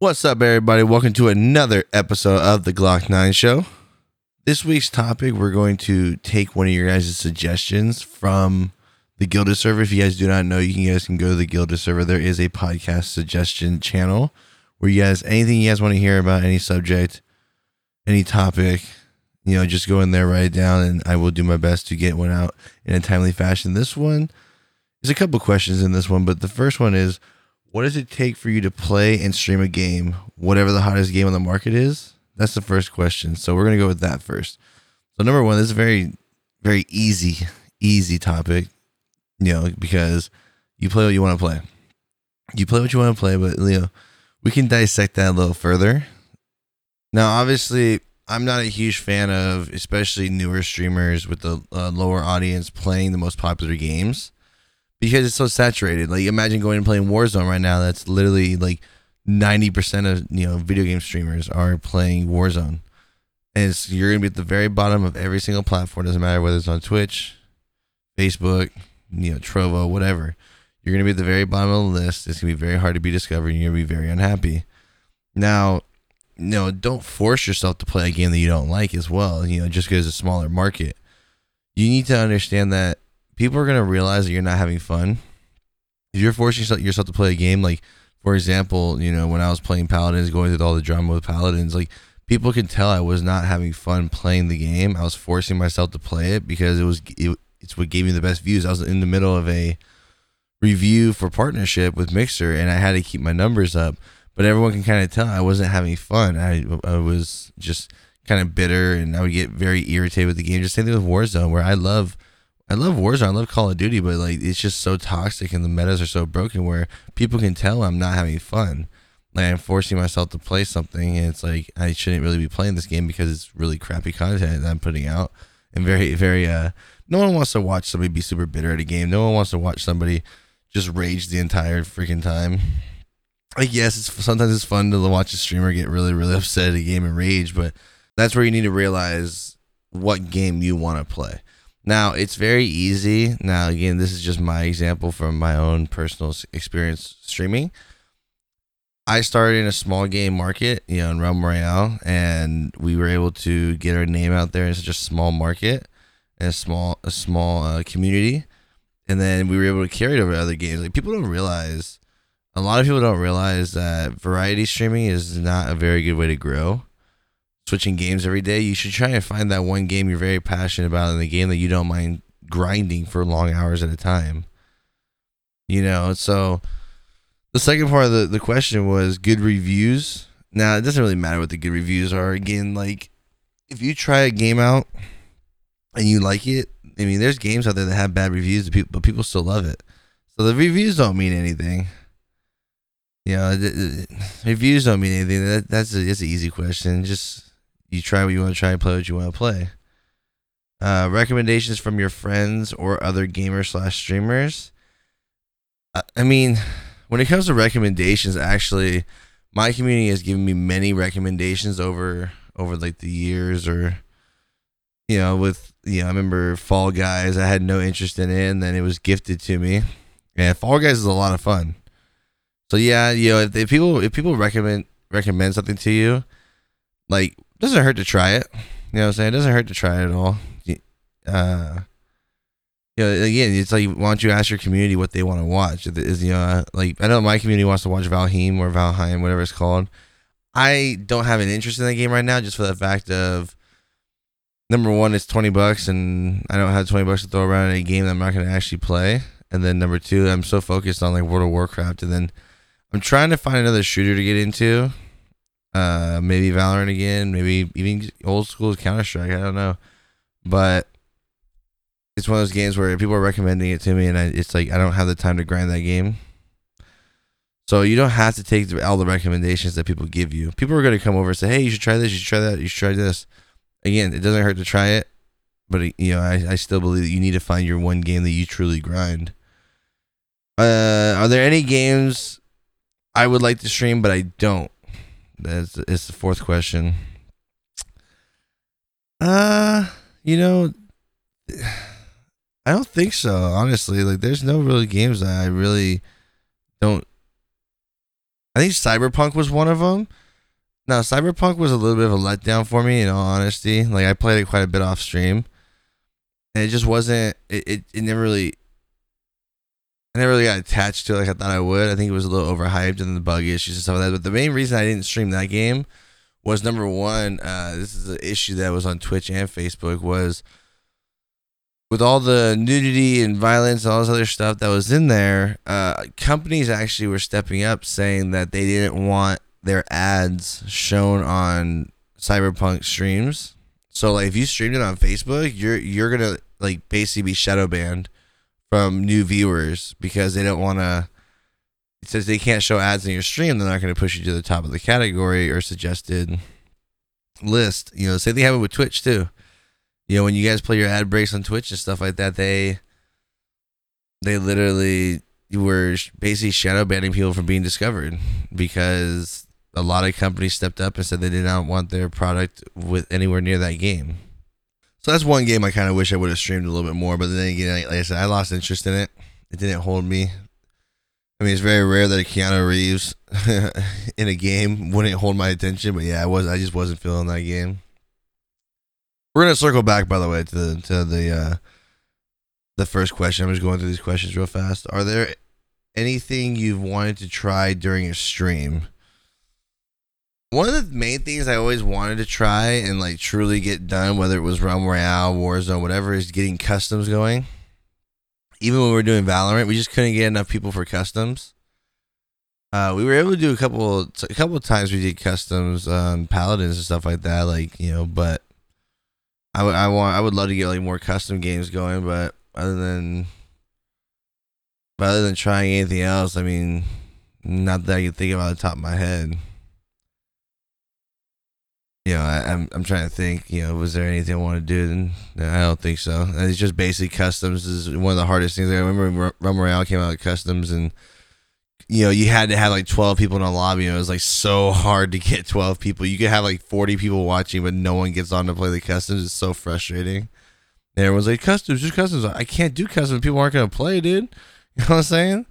What's up, everybody? Welcome to another episode of the Glock 9 Show. This week's topic, we're going to take one of your guys' suggestions from the Guilded server. If you guys do not know, you, can, guys can go to the Guilded server. There is a podcast suggestion channel where you guys, anything you guys want to hear about, any subject, any topic, you know, just go in there, write it down, and I will do my best to get one out in a timely fashion. This one, there's a couple questions in this one, but the first one is, what does it take for you to play and stream a game, whatever the hottest game on the market is? That's the first question. So we're gonna go with that first. So number one, this is a very, very easy, easy topic. You know, because you play what you want to play. You play what you want to play, but know, we can dissect that a little further. Now, obviously, I'm not a huge fan of especially newer streamers with the uh, lower audience playing the most popular games because it's so saturated. Like imagine going and playing Warzone right now. That's literally like ninety percent of you know video game streamers are playing Warzone, and you're gonna be at the very bottom of every single platform. Doesn't matter whether it's on Twitch, Facebook, you know Trovo, whatever. You're gonna be at the very bottom of the list. It's gonna be very hard to be discovered. and You're gonna be very unhappy. Now, know, don't force yourself to play a game that you don't like as well. You know, just because it's a smaller market. You need to understand that people are gonna realize that you're not having fun. If you're forcing yourself, to play a game, like for example, you know, when I was playing Paladins, going through all the drama with Paladins, like people could tell I was not having fun playing the game. I was forcing myself to play it because it was it, it's what gave me the best views. I was in the middle of a review for partnership with Mixer, and I had to keep my numbers up. But everyone can kind of tell I wasn't having fun. I I was just kind of bitter, and I would get very irritated with the game. Just same thing with Warzone, where I love I love Warzone. I love Call of Duty, but like it's just so toxic and the metas are so broken where people can tell I'm not having fun. Like I'm forcing myself to play something, and it's like I shouldn't really be playing this game because it's really crappy content that I'm putting out, and very, very. uh No one wants to watch somebody be super bitter at a game. No one wants to watch somebody just rage the entire freaking time. Like yes, it's sometimes it's fun to watch a streamer get really, really upset at a game and rage, but that's where you need to realize what game you want to play now, it's very easy. Now, again, this is just my example from my own personal experience streaming. I started in a small game market, you know, in Realm Royale, and we were able to get our name out there in such a small market and a small a small uh, community, and then we were able to carry it over to other games. Like people don't realize, a lot of people don't realize that variety streaming is not a very good way to grow switching games every day, you should try and find that one game you're very passionate about and the game that you don't mind grinding for long hours at a time. You know, so the second part of the, the question was good reviews. Now, it doesn't really matter what the good reviews are. Again, like if you try a game out and you like it, I mean, there's games out there that have bad reviews, but people still love it. So the reviews don't mean anything. You know, the, the, reviews don't mean anything. That, that's a, that's an easy question. Just you try what you want to try and play what you want to play. Uh, recommendations from your friends or other gamers slash streamers. I mean, when it comes to recommendations, actually, my community has given me many recommendations over over like the years, or you know, with you know, I remember Fall Guys. I had no interest in it, and then it was gifted to me. And Fall Guys is a lot of fun. So yeah, you know, if, if people if people recommend recommend something to you, like doesn't hurt to try it. You know what I'm saying? It doesn't hurt to try it at all. Uh, you know, again, it's like why don't you ask your community what they want to watch? Is you know, like I know my community wants to watch Valheim or Valheim, whatever it's called. I don't have an interest in that game right now, just for the fact of number one, it's twenty bucks, and I don't have twenty bucks to throw around in a game that I'm not going to actually play. And then number two, I'm so focused on like World of Warcraft, and then I'm trying to find another shooter to get into uh, maybe Valorant again, maybe even old school Counter Strike. I don't know, but it's one of those games where people are recommending it to me, and I, it's like I don't have the time to grind that game. So you don't have to take all the recommendations that people give you. People are going to come over and say, "Hey, you should try this. You should try that. You should try this." Again, it doesn't hurt to try it, but you know, I, I still believe that you need to find your one game that you truly grind. Uh, are there any games I would like to stream, but I don't? That's it's the fourth question. Uh, you know, I don't think so. Honestly, like there's no really games that I really don't. I think Cyberpunk was one of them. Now, Cyberpunk was a little bit of a letdown for me, in all honesty. Like I played it quite a bit off stream, and it just wasn't. It it, it never really. I never really got attached to it like I thought I would. I think it was a little overhyped and the bug issues and stuff like that. But the main reason I didn't stream that game was number one. Uh, this is an issue that was on Twitch and Facebook was with all the nudity and violence and all this other stuff that was in there. Uh, companies actually were stepping up, saying that they didn't want their ads shown on Cyberpunk streams. So like if you streamed it on Facebook, you're you're gonna like basically be shadow banned from new viewers because they don't want to. Says they can't show ads in your stream. They're not going to push you to the top of the category or suggested list. You know, they have it with Twitch too. You know, when you guys play your ad breaks on Twitch and stuff like that, they they literally were basically shadow banning people from being discovered because a lot of companies stepped up and said they did not want their product with anywhere near that game. So that's one game I kind of wish I would have streamed a little bit more. But then again, like I said, I lost interest in it. It didn't hold me. I mean, it's very rare that a Keanu Reeves in a game wouldn't hold my attention. But yeah, I was. I just wasn't feeling that game. We're gonna circle back, by the way, to the to the uh, the first question. I'm just going through these questions real fast. Are there anything you've wanted to try during a stream? One of the main things I always wanted to try and like truly get done, whether it was Realm Royale, Warzone, whatever, is getting customs going. Even when we were doing Valorant, we just couldn't get enough people for customs. Uh, we were able to do a couple, a couple of times we did customs, um, paladins and stuff like that, like you know. But I would, I want, I would love to get like more custom games going, but other than, but other than trying anything else, I mean, not that I can think about the top of my head you know, I, am I'm, I'm trying to think. You know, was there anything I want to do? And I don't think so. And it's just basic customs is one of the hardest things. I remember when Realm Royale came out with customs, and you know, you had to have like 12 people in a lobby. And it was like so hard to get 12 people. You could have like 40 people watching, but no one gets on to play the customs. It's so frustrating. And everyone's like, customs, just customs. I can't do customs. People aren't gonna play, dude. You know what I'm saying?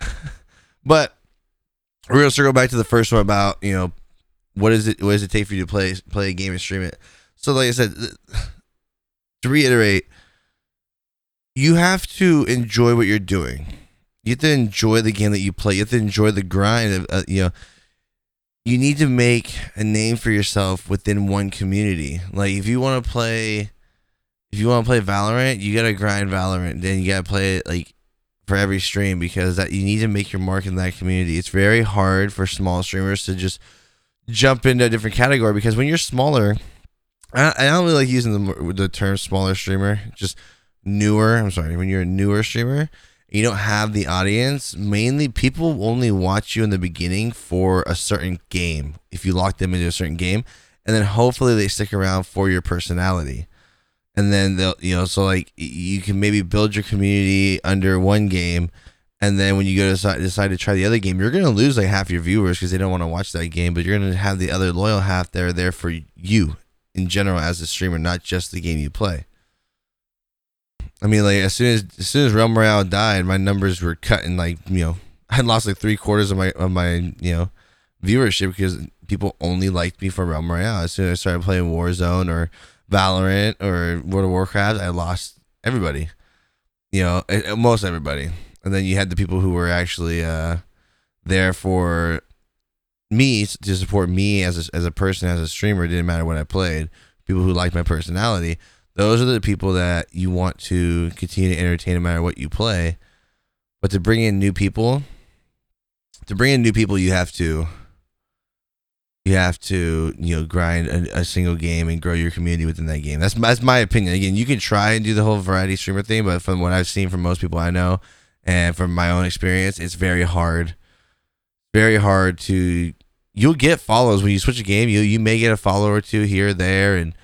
but we're gonna circle back to the first one about you know what is it? What does it take for you to play play a game and stream it? So, like I said, to reiterate, you have to enjoy what you're doing. You have to enjoy the game that you play. You have to enjoy the grind. Of, uh, you know, you need to make a name for yourself within one community. Like if you want to play, if you want to play Valorant, you gotta grind Valorant. Then you gotta play it like for every stream because that you need to make your mark in that community. It's very hard for small streamers to just jump into a different category because when you're smaller, I, I don't really like using the the term smaller streamer, just newer. I'm sorry, when you're a newer streamer, you don't have the audience. Mainly, people only watch you in the beginning for a certain game. If you lock them into a certain game, and then hopefully they stick around for your personality. And then they'll, you know, so like you can maybe build your community under one game and then when you go to decide, to try the other game, you're going to lose like half your viewers because they don't want to watch that game. But you're going to have the other loyal half that are there for you in general as a streamer, not just the game you play. I mean, like as soon as as soon as Realm Royale died, my numbers were cut and like you know I lost like three quarters of my of my you know viewership because people only liked me for Realm Royale. As soon as I started playing Warzone or Valorant or World of Warcraft, I lost everybody. You know, eh, eh, most everybody and then you had the people who were actually uh, there for me to support me as a, as a person as a streamer. It didn't matter what I played. People who liked my personality. Those are the people that you want to continue to entertain no matter what you play. But to bring in new people, to bring in new people, you have to you have to you know grind a, a, single game and grow your community within that game. That's that's my opinion. Again, you can try and do the whole variety streamer thing, but from what I've seen from most people I know, and from my own experience, it's very hard, very hard to. You'll get follows when you switch a game. You you may get a follower or two here there and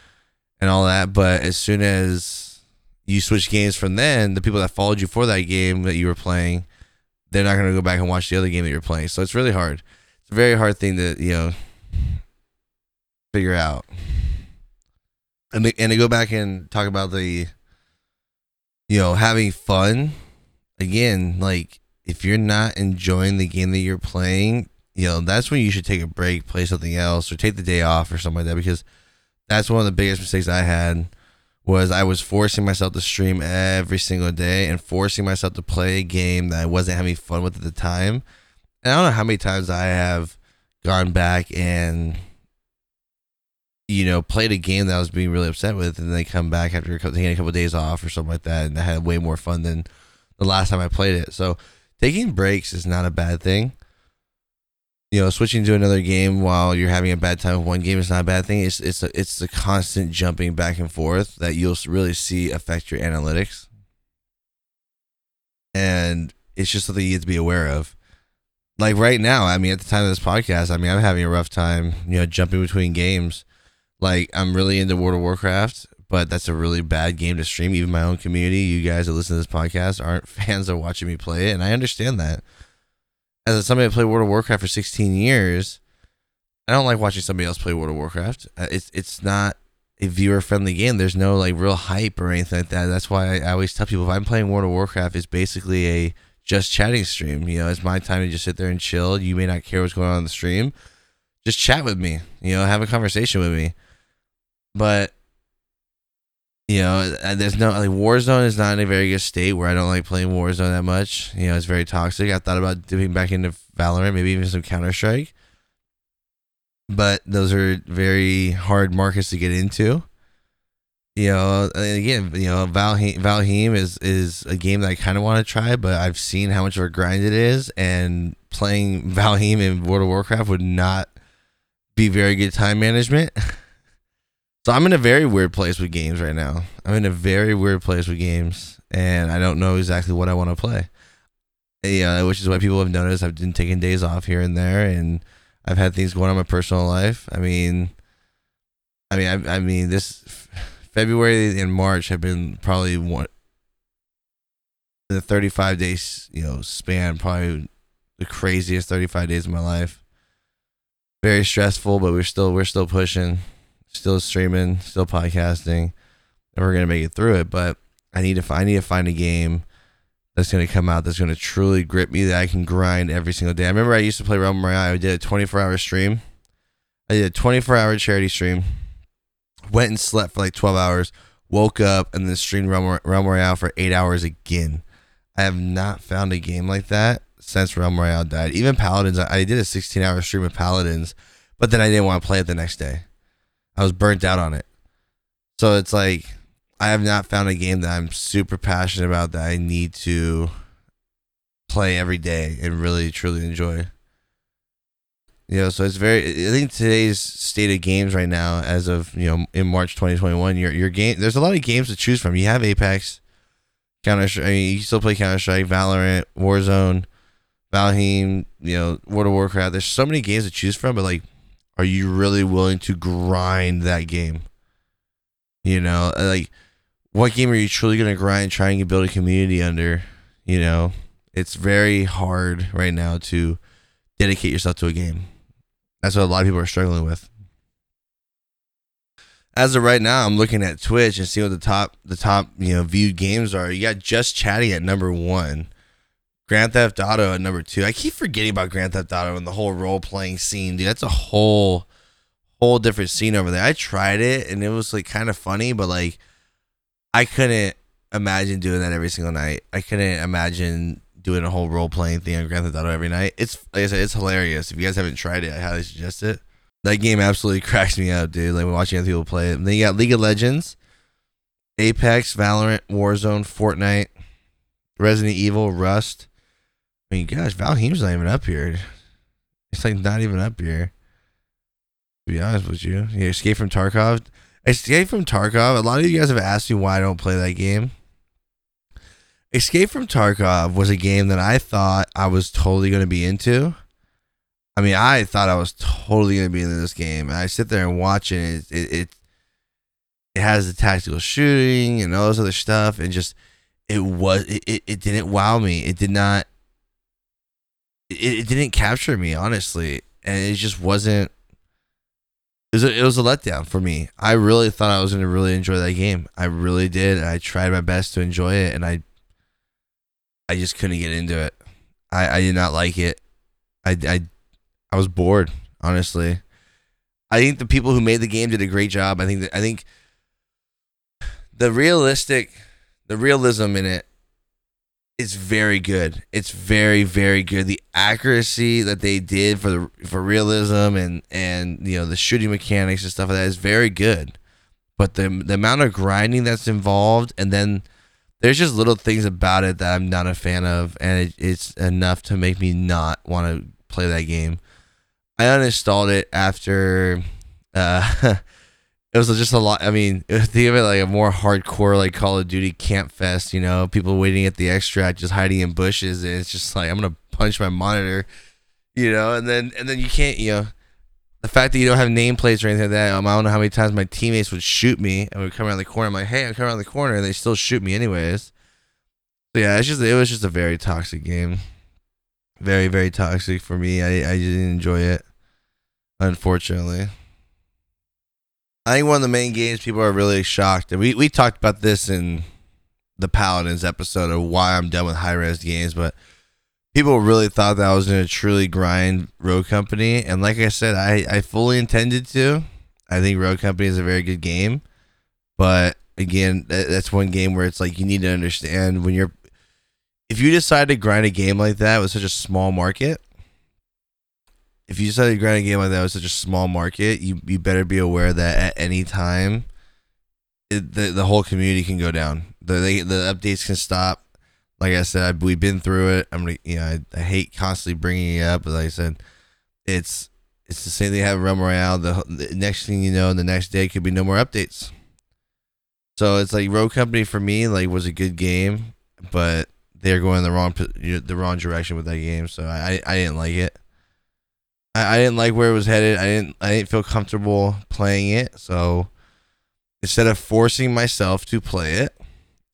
and all that. But as soon as you switch games from then, the people that followed you for that game that you were playing, they're not gonna go back and watch the other game that you're playing. So it's really hard. It's a very hard thing to you know figure out. And to, and to go back and talk about the you know having fun again, like if you're not enjoying the game that you're playing, you know, that's when you should take a break, play something else, or take the day off or something like that. Because that's one of the biggest mistakes I had was I was forcing myself to stream every single day and forcing myself to play a game that I wasn't having fun with at the time. And I don't know how many times I have gone back and you know played a game that I was being really upset with, and then come back after taking a couple of days off or something like that, and I had way more fun than the last time I played it. So taking breaks is not a bad thing you know, switching to another game while you're having a bad time with one game is not a bad thing. It's it's a, it's the constant jumping back and forth that you'll really see affect your analytics, and it's just something you have to be aware of. Like right now, I mean, at the time of this podcast, I mean, I'm having a rough time, you know, jumping between games. Like I'm really into World of Warcraft, but that's a really bad game to stream. Even my own community, you guys that listen to this podcast, aren't fans of watching me play it, and I understand that as somebody that played World of Warcraft for 16 years, I don't like watching somebody else play World of Warcraft. Uh, it's it's not a viewer friendly game. There's no like real hype or anything like that. That's why I, I always tell people if I'm playing World of Warcraft, it's basically a just chatting stream. You know, it's my time to just sit there and chill. You may not care what's going on in the stream. Just chat with me. You know, have a conversation with me. But you know, uh, there's no like Warzone is not in a very good state where I don't like playing Warzone that much. You know, it's very toxic. I thought about dipping back into Valorant, maybe even some Counter Strike, but those are very hard markets to get into. You know, again, you know, Valheim, Valheim is is a game that I kind of want to try, but I've seen how much of a grind it is, and playing Valheim in World of Warcraft would not be very good time management. So I'm in a very weird place with games right now. I'm in a very weird place with games, and I don't know exactly what I want to play. Yeah, which is why people have noticed I've been taking days off here and there, and I've had things going on my personal life. I mean, I mean, I, I mean, this February and March have been probably one the 35 days, you know, span probably the craziest 35 days of my life. Very stressful, but we're still we're still pushing still streaming, still podcasting, and we're gonna make it through it. But I need to find, I need to find a game that's gonna come out that's gonna truly grip me that I can grind every single day. I remember I used to play Realm Royale. I did a 24 hour stream. I did a 24 hour charity stream. Went and slept for like 12 hours. Woke up and then streamed Realm, Realm Royale for eight hours again. I have not found a game like that since Realm Royale died. Even Paladins, I did a 16 hour stream of Paladins, but then I didn't want to play it the next day. I was burnt out on it. So it's like I have not found a game that I'm super passionate about that I need to play every day and really truly enjoy. You know, so it's very. I think today's state of games right now, as of you know, in March 2021, your your game. There's a lot of games to choose from. You have Apex, Counter. I mean, you still play Counter Strike, Valorant, Warzone, Valheim. You know, World of Warcraft. There's so many games to choose from, but like are you really willing to grind that game? You know, uh, like what game are you truly going to grind trying to build a community under? You know, it's very hard right now to dedicate yourself to a game. That's what a lot of people are struggling with. As of right now, I'm looking at Twitch and seeing what the top the top, you know, viewed games are. You got just chatting at number 1. Grand Theft Auto at number two. I keep forgetting about Grand Theft Auto and the whole role playing scene, dude. That's a whole whole different scene over there. I tried it and it was like kind of funny, but like I couldn't imagine doing that every single night. I couldn't imagine doing a whole role playing thing on Grand Theft Auto every night. It's like I said, it's hilarious. If you guys haven't tried it, I highly suggest it. That game absolutely cracks me up, dude. Like watching other people play it. And then you got League of Legends, Apex, Valorant, Warzone, Fortnite, Resident Evil, Rust. I mean, gosh, Valheim's not even up here. It's like not even up here. To be honest with you, yeah, Escape from Tarkov. Escape from Tarkov. A lot of you guys have asked me why I don't play that game. Escape from Tarkov was a game that I thought I was totally going to be into. I mean, I thought I was totally going to be into this game. And I sit there and watch it. It, it, it, it has the tactical shooting and all this other stuff. And just, it was, it, it, it didn't wow me. It did not it, it didn't capture me honestly, and it just wasn't. It was, a, it was a letdown for me. I really thought I was going to really enjoy that game. I really did. And I tried my best to enjoy it, and I, I just couldn't get into it. I, I did not like it. I, I, I was bored, honestly. I think the people who made the game did a great job. I think that I think the realistic the realism in it is very good. It's very very good. The accuracy that they did for the for realism and and you know the shooting mechanics and stuff like that is very good. But the the amount of grinding that's involved and then there's just little things about it that I'm not a fan of and it, it's enough to make me not want to play that game. I uninstalled it after uh it was just a lot. I mean, think of it like a more hardcore, like Call of Duty camp fest. You know, people waiting at the extract, just hiding in bushes, and it's just like I'm gonna punch my monitor. You know, and then and then you can't. You know, the fact that you don't have nameplates or anything like that. Um, I don't know how many times my teammates would shoot me and would come around the corner. I'm like, hey, I'm coming around the corner, and they still shoot me anyways. So yeah, it's just it was just a very toxic game. Very very toxic for me. I I didn't enjoy it, unfortunately. I think one of the main games people are really shocked, and we, we talked about this in the Paladins episode of why I'm done with Hi-Rez games, but people really thought that I was going to truly grind Rogue Company. And like I said, I, I fully intended to. I think Rogue Company is a very good game. But again, that's one game where it's like you need to understand when you're. If you decide to grind a game like that with such a small market, if you decided to grind a game like that with such a small market, you you better be aware that at any time, it, the the whole community can go down. The they, the updates can stop. Like I said, I, we've been through it. I'm you know I, I hate constantly bringing it up, but like I said, it's it's the same thing. Have Realm Royale. The, the next thing you know, the next day could be no more updates. So it's like Rogue Company for me like was a good game, but they're going the wrong the wrong direction with that game. So I I didn't like it. I, I didn't like where it was headed. I didn't I didn't feel comfortable playing it. So instead of forcing myself to play it,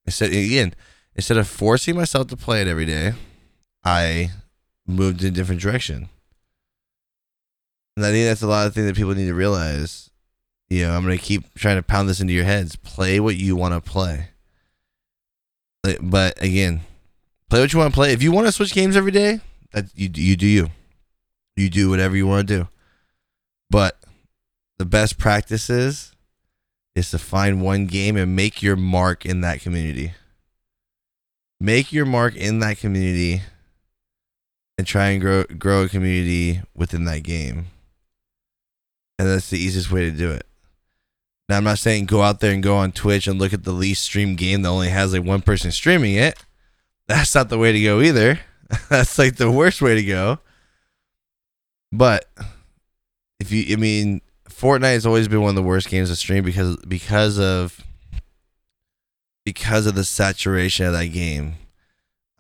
instead again, instead of forcing myself to play it every day, I moved in a different direction. And I think that's a lot of things that people need to realize. You know, I'm gonna keep trying to pound this into your heads. Play what you want to play. But again, play what you want to play. If you want to switch games every day, that you you do you. You do whatever you want to do. But the best practices is to find one game and make your mark in that community. Make your mark in that community and try and grow grow a community within that game. And that's the easiest way to do it. Now I'm not saying go out there and go on Twitch and look at the least streamed game that only has like one person streaming it. That's not the way to go either. that's like the worst way to go. But if you, I mean, Fortnite has always been one of the worst games to stream because because of because of the saturation of that game.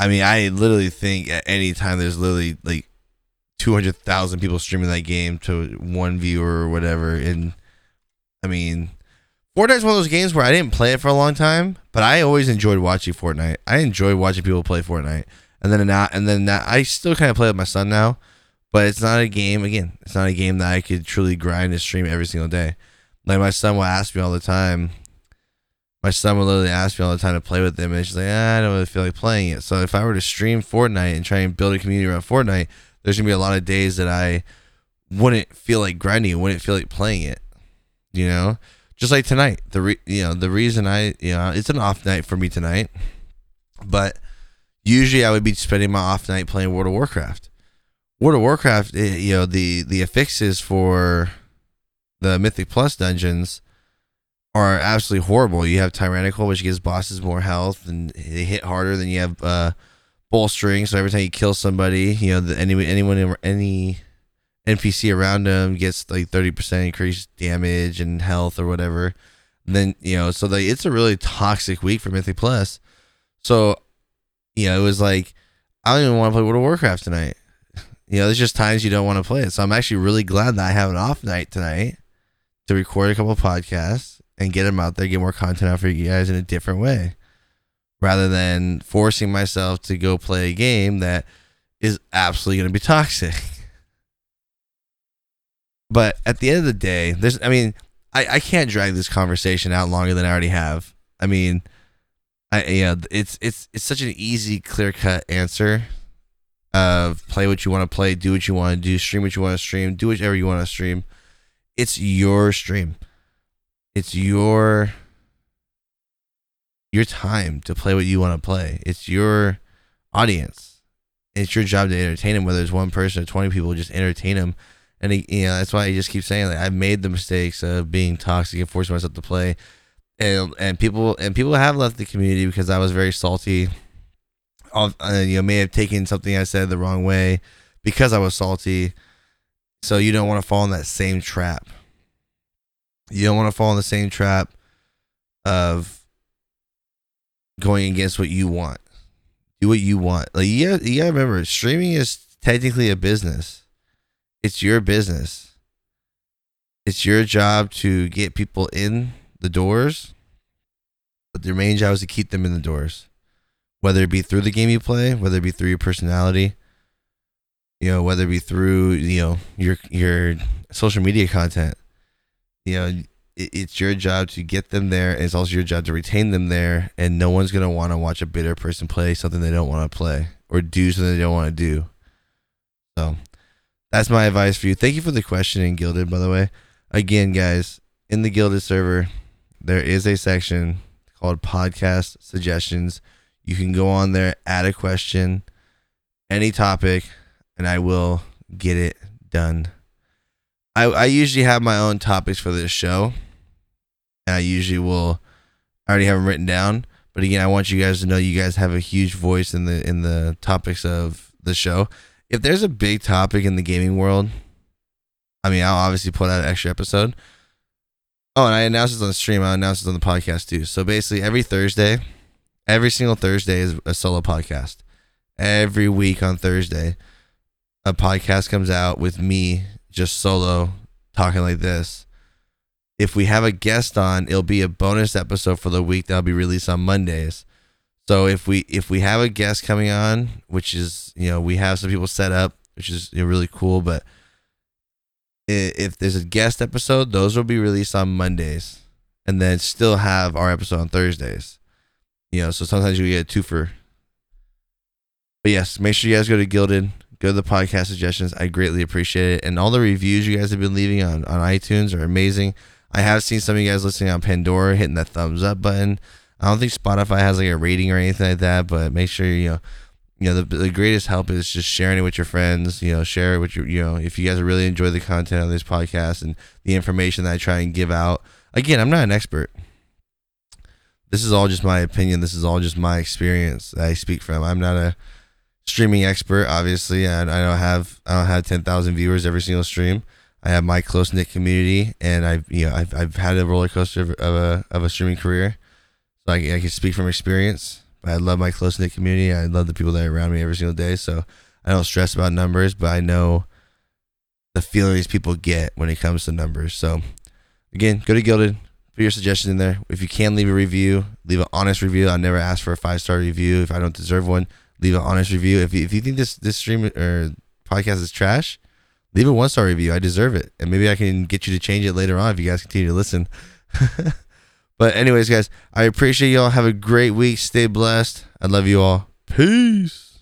I mean, I literally think at any time there's literally like two hundred thousand people streaming that game to one viewer or whatever. And I mean, Fortnite's one of those games where I didn't play it for a long time, but I always enjoyed watching Fortnite. I enjoy watching people play Fortnite, and then now and then now, I still kind of play with my son now. But it's not a game. Again, it's not a game that I could truly grind and stream every single day. Like my son will ask me all the time. My son will literally ask me all the time to play with him, and it's like ah, I don't really feel like playing it. So if I were to stream Fortnite and try and build a community around Fortnite, there's gonna be a lot of days that I wouldn't feel like grinding, wouldn't feel like playing it. You know, just like tonight. The re- you know the reason I you know it's an off night for me tonight, but usually I would be spending my off night playing World of Warcraft. World of Warcraft, eh, you know, the the affixes for the Mythic Plus dungeons are absolutely horrible. You have Tyrannical, which gives bosses more health and they hit harder. than you have uh, bolstering, so every time you kill somebody, you know, the, any anyone any NPC around them gets like thirty percent increased damage and health or whatever. And then you know, so like it's a really toxic week for Mythic Plus. So, you know, it was like I don't even want to play World of Warcraft tonight. You know, there's just times you don't want to play it. So I'm actually really glad that I have an off night tonight to record a couple podcasts and get them out there, get more content out for you guys in a different way, rather than forcing myself to go play a game that is absolutely going to be toxic. but at the end of the day, there's, I mean, I, I can't drag this conversation out longer than I already have. I mean, I yeah, it's it's it's such an easy, clear cut answer of play what you want to play, do what you want to do, stream what you want to stream, do whatever you want to stream. It's your stream. It's your your time to play what you want to play. It's your audience. It's your job to entertain them. Whether it's one person or twenty people, just entertain them. And he, you know that's why I just keep saying like I've made the mistakes of being toxic and forcing myself to play, and and people and people have left the community because I was very salty. Uh, you know, may have taken something I said the wrong way because I was salty. So you don't want to fall in that same trap. You don't want to fall in the same trap of going against what you want. Do what you want. Like you gotta remember, streaming is technically a business. It's your business. It's your job to get people in the doors, but their main job is to keep them in the doors. Whether it be through the game you play, whether it be through your personality, you know, whether it be through, you know, your your social media content. You know, it's your job to get them there and it's also your job to retain them there and no one's to want to watch a bitter person play something they don't want to play or do something they don't want to do. So that's my advice for you. Thank you for the question in guilded by the way. Again guys in the guilded server there is a section called podcast suggestions you can go on there add a question any topic and i will get it done I, I usually have my own topics for this show And I usually will I already have them written down. But again, I want you guys to know you guys have a huge voice in the in the topics of the show. If there's a big topic in the gaming world, I mean, I'll obviously put out an extra episode. Oh, and I announce this on the stream. I announce it on the podcast too. So basically, every Thursday, every single Thursday is a solo podcast. Every week on Thursday, a podcast comes out with me just solo talking like this if we have a guest on, it'll be a bonus episode for the week that'll be released on Mondays. So if we if we have a guest coming on, which is you know we have some people set up, which is really cool, but if there's a guest episode, those will be released on Mondays, and then still have our episode on Thursdays. You know, so sometimes you get a two for. But yes, make sure you guys go to Guilded, go to the podcast suggestions. I greatly appreciate it, and all the reviews you guys have been leaving on on iTunes are amazing. I have seen some of you guys listening on Pandora hitting that thumbs up button. I don't think Spotify has like a rating or anything like that, but make sure you know, you know, the, the greatest help is just sharing it with your friends. You know, share it with your, you know, if you guys really enjoy the content of this podcast and the information that I try and give out. Again, I'm not an expert. This is all just my opinion. This is all just my experience I speak from. I'm not a streaming expert, obviously. I, I don't have I don't have ten thousand viewers every single stream. I have my close knit community, and I've you know I've, I've had a roller coaster of, of a of a streaming career, so I, I can speak from experience. I love my close knit community. I love the people that are around me every single day. So I don't stress about numbers, but I know the feelings people get when it comes to numbers. So again, go to Guilded, put your suggestions in there. If you can leave a review, leave an honest review. I never ask for a five star review if I don't deserve one. Leave an honest review. If you, if you think this this stream or podcast is trash, leave a one star review. I deserve it. And maybe I can get you to change it later on if you guys continue to listen. but, anyways, guys, I appreciate y'all. Have a great week. Stay blessed. I love you all. Peace.